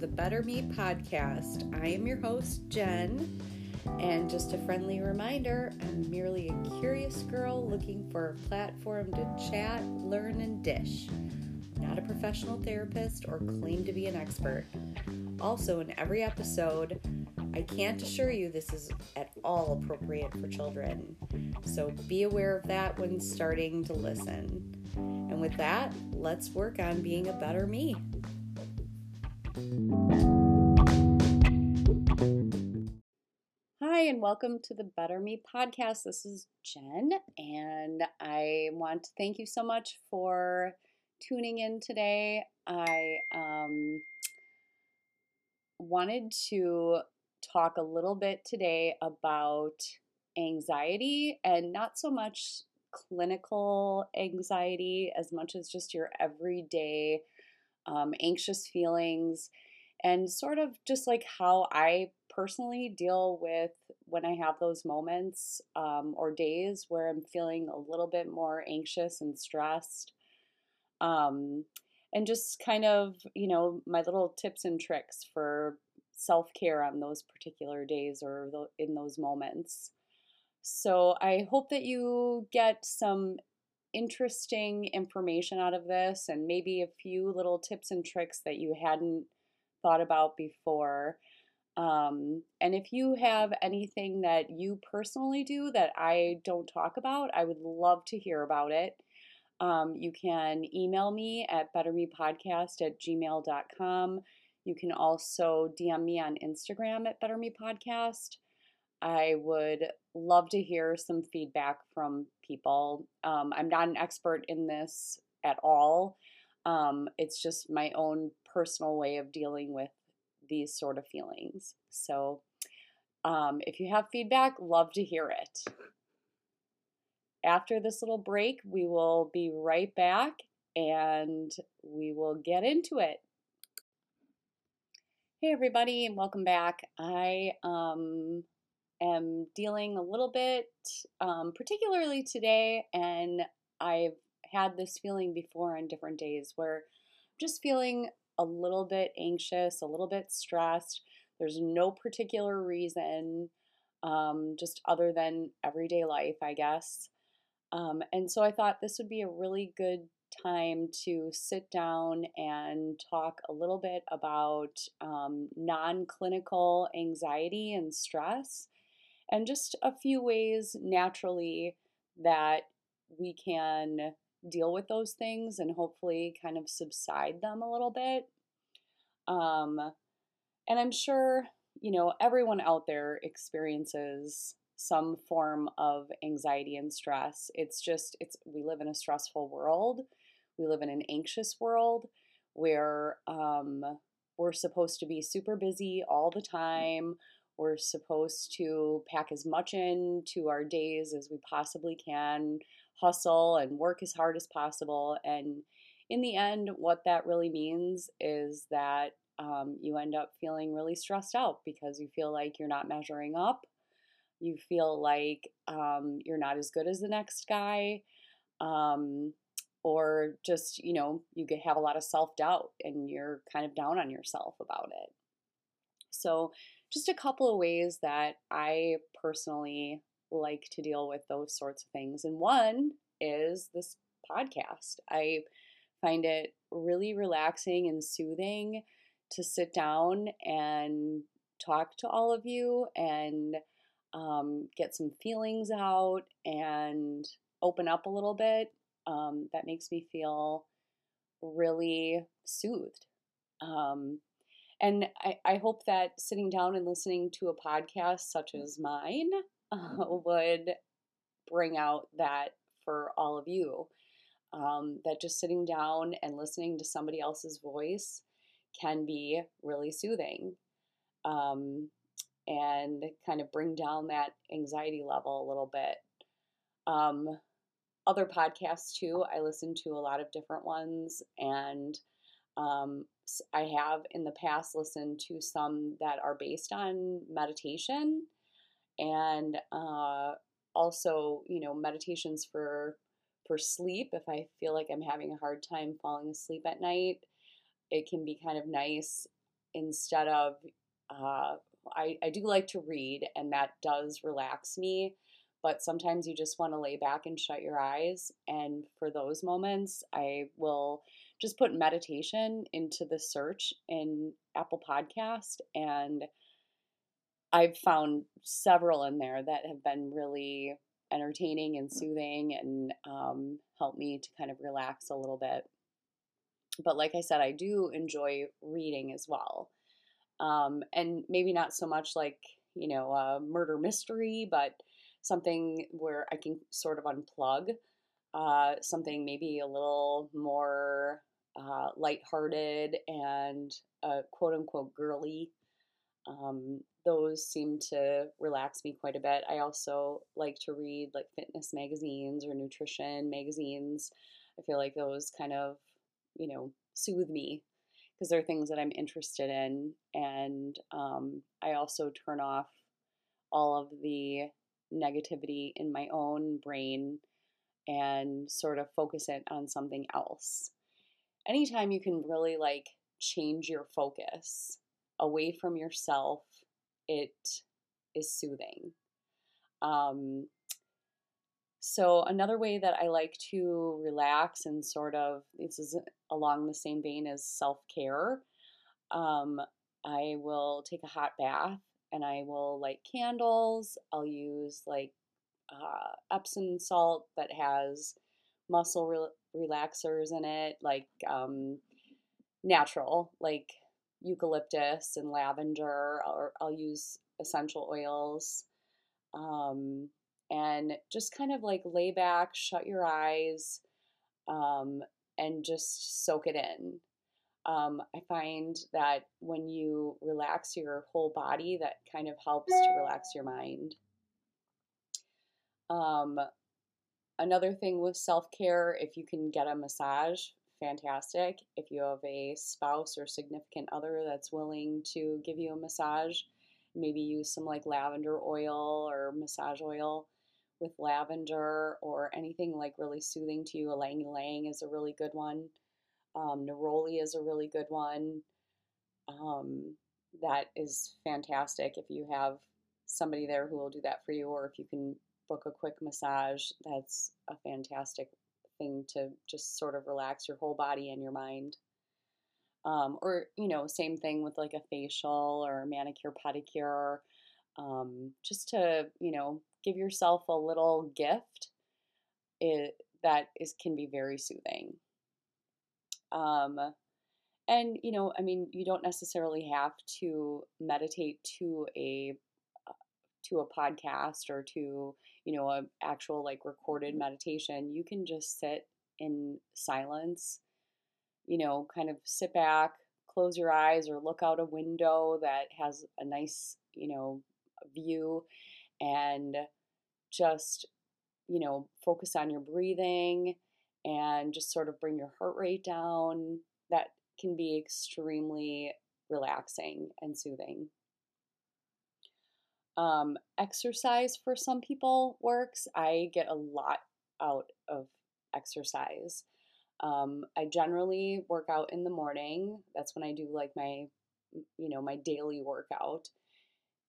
the Better Me podcast. I am your host, Jen, and just a friendly reminder I'm merely a curious girl looking for a platform to chat, learn, and dish. Not a professional therapist or claim to be an expert. Also, in every episode, I can't assure you this is at all appropriate for children. So be aware of that when starting to listen. And with that, let's work on being a better me. And welcome to the Better Me podcast. This is Jen, and I want to thank you so much for tuning in today. I um, wanted to talk a little bit today about anxiety and not so much clinical anxiety as much as just your everyday um, anxious feelings and sort of just like how I personally deal with when I have those moments um, or days where I'm feeling a little bit more anxious and stressed. Um, and just kind of, you know, my little tips and tricks for self care on those particular days or in those moments. So I hope that you get some interesting information out of this and maybe a few little tips and tricks that you hadn't thought about before. Um, and if you have anything that you personally do that I don't talk about, I would love to hear about it. Um, you can email me at bettermepodcast at gmail.com. You can also DM me on Instagram at bettermepodcast. I would love to hear some feedback from people. Um, I'm not an expert in this at all. Um, it's just my own personal way of dealing with these sort of feelings. So, um, if you have feedback, love to hear it. After this little break, we will be right back and we will get into it. Hey, everybody, and welcome back. I um, am dealing a little bit, um, particularly today, and I've had this feeling before on different days where I'm just feeling a little bit anxious, a little bit stressed. There's no particular reason, um, just other than everyday life, I guess. Um, and so I thought this would be a really good time to sit down and talk a little bit about um, non clinical anxiety and stress and just a few ways naturally that we can deal with those things and hopefully kind of subside them a little bit. Um, and I'm sure, you know, everyone out there experiences some form of anxiety and stress. It's just, it's, we live in a stressful world. We live in an anxious world where um, we're supposed to be super busy all the time. We're supposed to pack as much into our days as we possibly can, hustle and work as hard as possible. And in the end, what that really means is that um, you end up feeling really stressed out because you feel like you're not measuring up. You feel like um, you're not as good as the next guy. Um, or just, you know, you have a lot of self doubt and you're kind of down on yourself about it. So, just a couple of ways that I personally like to deal with those sorts of things. And one is this podcast. I find it really relaxing and soothing to sit down and talk to all of you and um, get some feelings out and open up a little bit. Um, that makes me feel really soothed. Um, and I, I hope that sitting down and listening to a podcast such as mine would bring out that for all of you. Um, that just sitting down and listening to somebody else's voice can be really soothing um, and kind of bring down that anxiety level a little bit. Um, other podcasts too, I listen to a lot of different ones, and um, I have in the past listened to some that are based on meditation and uh, also, you know, meditations for for sleep. If I feel like I'm having a hard time falling asleep at night, it can be kind of nice instead of, uh, I, I do like to read, and that does relax me. But sometimes you just want to lay back and shut your eyes. And for those moments, I will just put meditation into the search in Apple Podcast. And I've found several in there that have been really entertaining and soothing and um, help me to kind of relax a little bit. But like I said, I do enjoy reading as well. Um, and maybe not so much like, you know, a murder mystery, but something where I can sort of unplug, uh, something maybe a little more uh, lighthearted and uh, quote unquote girly. Um, those seem to relax me quite a bit. I also like to read like fitness magazines or nutrition magazines. I feel like those kind of, you know, soothe me because they're things that I'm interested in. And um, I also turn off all of the negativity in my own brain and sort of focus it on something else. Anytime you can really like change your focus away from yourself it is soothing. Um, so, another way that I like to relax and sort of, this is along the same vein as self care. Um, I will take a hot bath and I will light candles. I'll use like uh, Epsom salt that has muscle re- relaxers in it, like um, natural, like eucalyptus and lavender, or I'll use essential oils. Um, and just kind of like lay back, shut your eyes, um, and just soak it in. Um, I find that when you relax your whole body, that kind of helps to relax your mind. Um, another thing with self care, if you can get a massage fantastic. If you have a spouse or significant other that's willing to give you a massage, maybe use some like lavender oil or massage oil with lavender or anything like really soothing to you. Ylang ylang is a really good one. Um, Neroli is a really good one. Um, that is fantastic if you have somebody there who will do that for you, or if you can book a quick massage, that's a fantastic thing to just sort of relax your whole body and your mind. Um, or, you know, same thing with like a facial or manicure, pedicure, um, just to, you know, give yourself a little gift it, that is can be very soothing. Um, and, you know, I mean, you don't necessarily have to meditate to a to a podcast or to you know a actual like recorded mm-hmm. meditation you can just sit in silence you know kind of sit back close your eyes or look out a window that has a nice you know view and just you know focus on your breathing and just sort of bring your heart rate down that can be extremely relaxing and soothing um, exercise for some people works. I get a lot out of exercise. Um, I generally work out in the morning. That's when I do like my, you know, my daily workout.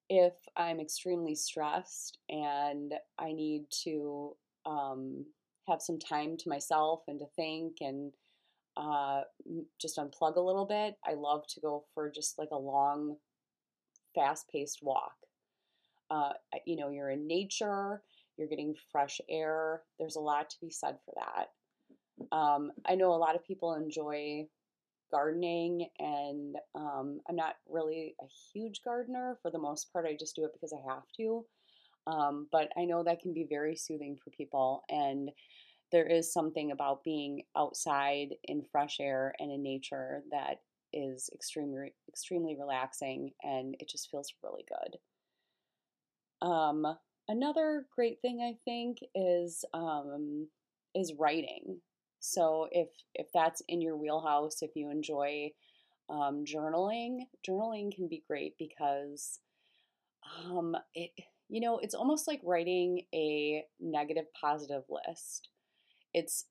If I'm extremely stressed and I need to um, have some time to myself and to think and uh, just unplug a little bit, I love to go for just like a long, fast paced walk uh, you know, you're in nature, you're getting fresh air. There's a lot to be said for that. Um, I know a lot of people enjoy gardening, and um, I'm not really a huge gardener. For the most part, I just do it because I have to. Um, but I know that can be very soothing for people, and there is something about being outside in fresh air and in nature that is extremely extremely relaxing, and it just feels really good. Um, another great thing I think is um, is writing. So if if that's in your wheelhouse, if you enjoy um, journaling, journaling can be great because um, it you know it's almost like writing a negative positive list. It's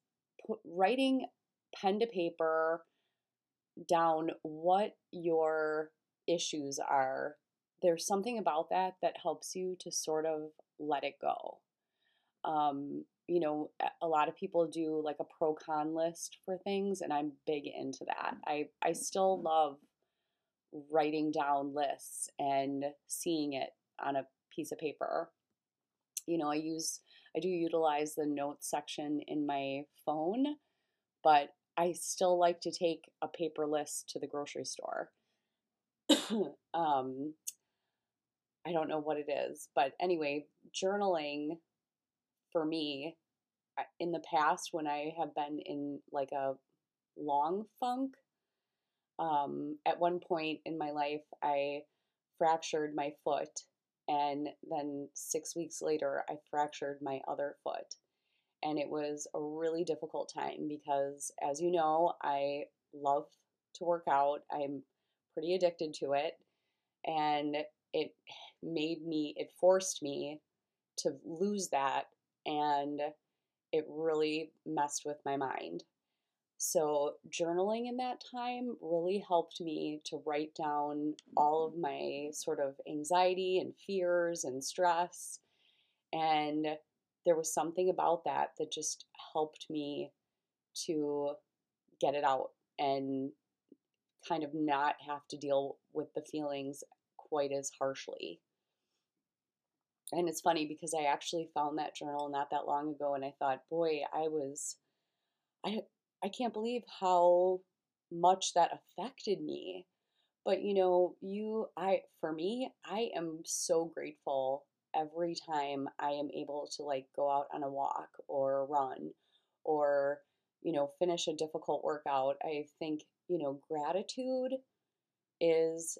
writing pen to paper down what your issues are, there's something about that that helps you to sort of let it go. Um, you know, a lot of people do like a pro con list for things, and I'm big into that. I, I still love writing down lists and seeing it on a piece of paper. You know, I use, I do utilize the notes section in my phone, but I still like to take a paper list to the grocery store. um, I don't know what it is, but anyway, journaling for me in the past when I have been in like a long funk, um, at one point in my life, I fractured my foot, and then six weeks later, I fractured my other foot. And it was a really difficult time because, as you know, I love to work out. I'm pretty addicted to it. And it made me, it forced me to lose that. And it really messed with my mind. So, journaling in that time really helped me to write down all of my sort of anxiety and fears and stress. And there was something about that that just helped me to get it out and kind of not have to deal with the feelings quite as harshly. And it's funny because I actually found that journal not that long ago and I thought, boy, I was I I can't believe how much that affected me. But you know, you I for me, I am so grateful every time I am able to like go out on a walk or run or you know, finish a difficult workout. I think, you know, gratitude is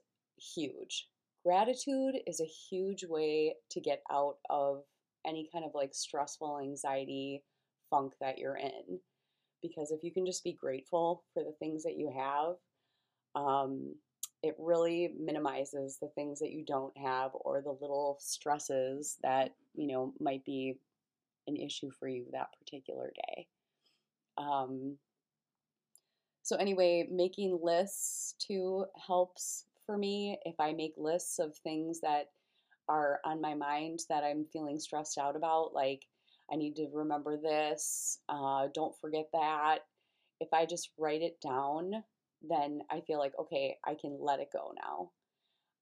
huge. Gratitude is a huge way to get out of any kind of like stressful anxiety funk that you're in because if you can just be grateful for the things that you have, um, it really minimizes the things that you don't have or the little stresses that you know might be an issue for you that particular day. Um, so anyway, making lists too helps for me. If I make lists of things that are on my mind that I'm feeling stressed out about, like I need to remember this, uh, don't forget that. If I just write it down, then I feel like, okay, I can let it go now.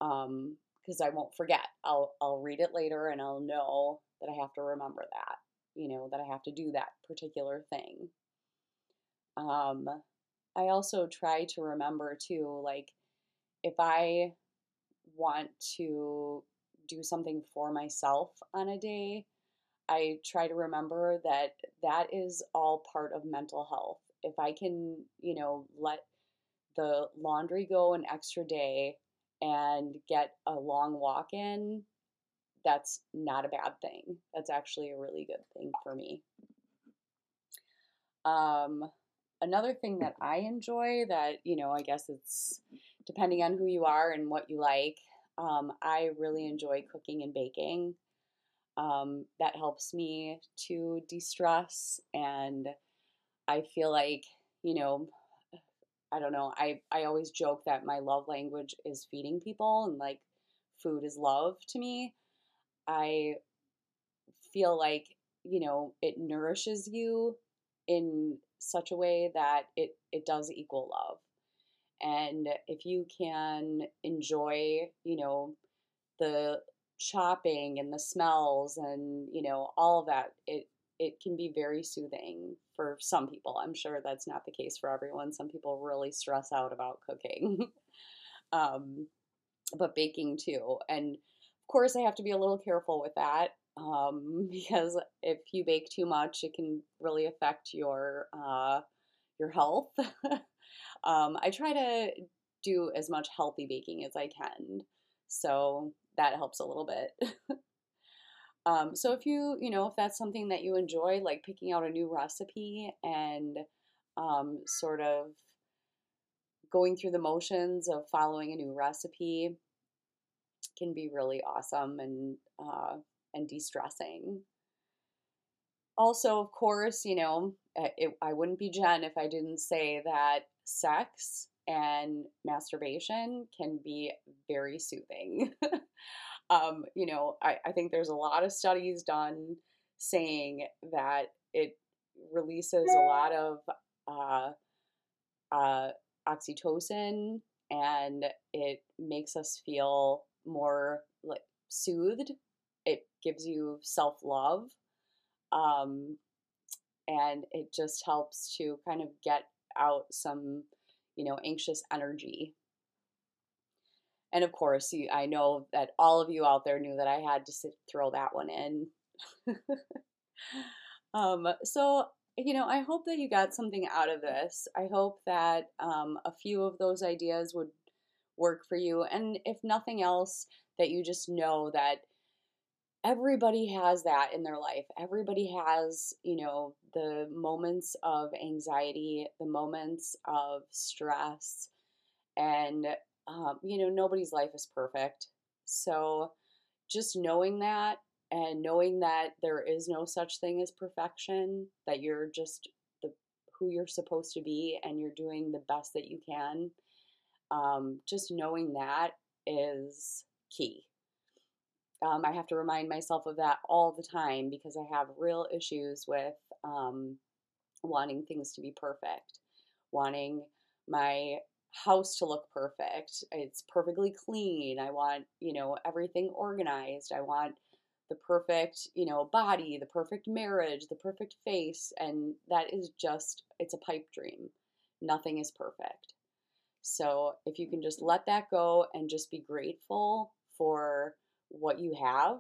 Um, because I won't forget. I'll I'll read it later and I'll know that I have to remember that. You know, that I have to do that particular thing. Um, I also try to remember too, like if I want to do something for myself on a day, I try to remember that that is all part of mental health. If I can, you know, let the laundry go an extra day and get a long walk in, that's not a bad thing. That's actually a really good thing for me. Um, another thing that I enjoy that, you know, I guess it's depending on who you are and what you like, um, I really enjoy cooking and baking. Um, that helps me to de stress. And I feel like, you know, I don't know, I, I always joke that my love language is feeding people and like food is love to me. I feel like, you know, it nourishes you in such a way that it, it does equal love. And if you can enjoy, you know, the chopping and the smells and you know all of that it it can be very soothing for some people. I'm sure that's not the case for everyone. Some people really stress out about cooking um, but baking too and of course i have to be a little careful with that um, because if you bake too much it can really affect your uh, your health um, i try to do as much healthy baking as i can so that helps a little bit. um, so if you, you know, if that's something that you enjoy, like picking out a new recipe and um, sort of going through the motions of following a new recipe can be really awesome and uh, and de-stressing. Also, of course, you know, it, I wouldn't be Jen if I didn't say that sex and masturbation can be very soothing. um, you know, I, I think there's a lot of studies done saying that it releases a lot of uh, uh, oxytocin and it makes us feel more like soothed. It gives you self love. Um, and it just helps to kind of get out some, you know, anxious energy. And of course, you, I know that all of you out there knew that I had to sit, throw that one in. um, so, you know, I hope that you got something out of this. I hope that um, a few of those ideas would work for you. And if nothing else, that you just know that everybody has that in their life. Everybody has, you know, the moments of anxiety, the moments of stress, and, um, you know, nobody's life is perfect. So just knowing that and knowing that there is no such thing as perfection, that you're just the who you're supposed to be and you're doing the best that you can. Um, just knowing that is key. Um, I have to remind myself of that all the time because I have real issues with um, wanting things to be perfect, wanting my house to look perfect. It's perfectly clean. I want, you know, everything organized. I want the perfect, you know, body, the perfect marriage, the perfect face. And that is just, it's a pipe dream. Nothing is perfect. So if you can just let that go and just be grateful for what you have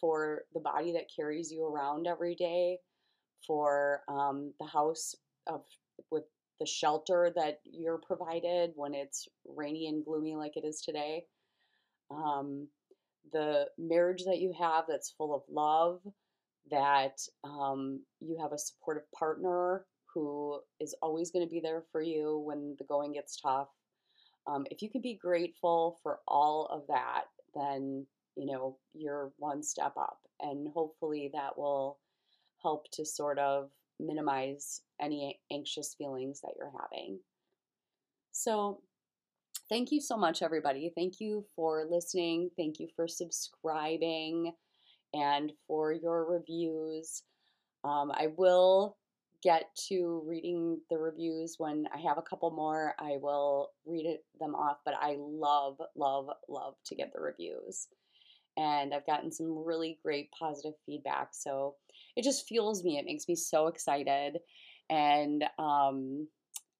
for the body that carries you around every day, for um, the house of with the shelter that you're provided when it's rainy and gloomy like it is today, um, the marriage that you have that's full of love, that um, you have a supportive partner who is always going to be there for you when the going gets tough. Um, if you can be grateful for all of that, then you know, you're one step up. And hopefully that will help to sort of minimize any anxious feelings that you're having. So, thank you so much, everybody. Thank you for listening. Thank you for subscribing and for your reviews. Um, I will get to reading the reviews when I have a couple more. I will read it, them off, but I love, love, love to get the reviews and I've gotten some really great positive feedback. So it just fuels me. It makes me so excited. And um,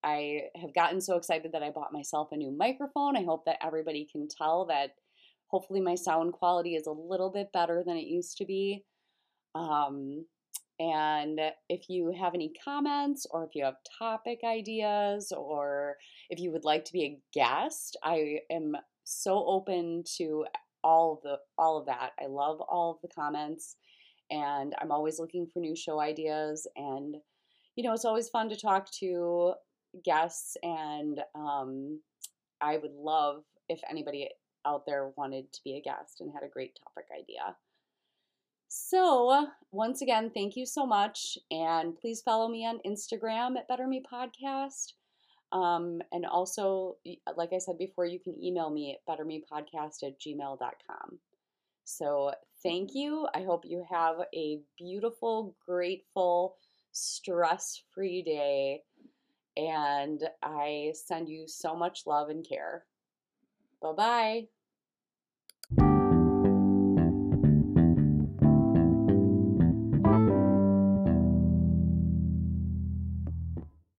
I have gotten so excited that I bought myself a new microphone. I hope that everybody can tell that hopefully my sound quality is a little bit better than it used to be. Um, and if you have any comments or if you have topic ideas or if you would like to be a guest, I am so open to all of the all of that. I love all of the comments and I'm always looking for new show ideas and you know, it's always fun to talk to guests and um, I would love if anybody out there wanted to be a guest and had a great topic idea. So, once again, thank you so much. And please follow me on Instagram at Better Me Podcast. Um, and also, like I said before, you can email me at bettermepodcast at gmail.com. So thank you. I hope you have a beautiful, grateful, stress free day. And I send you so much love and care. Bye bye.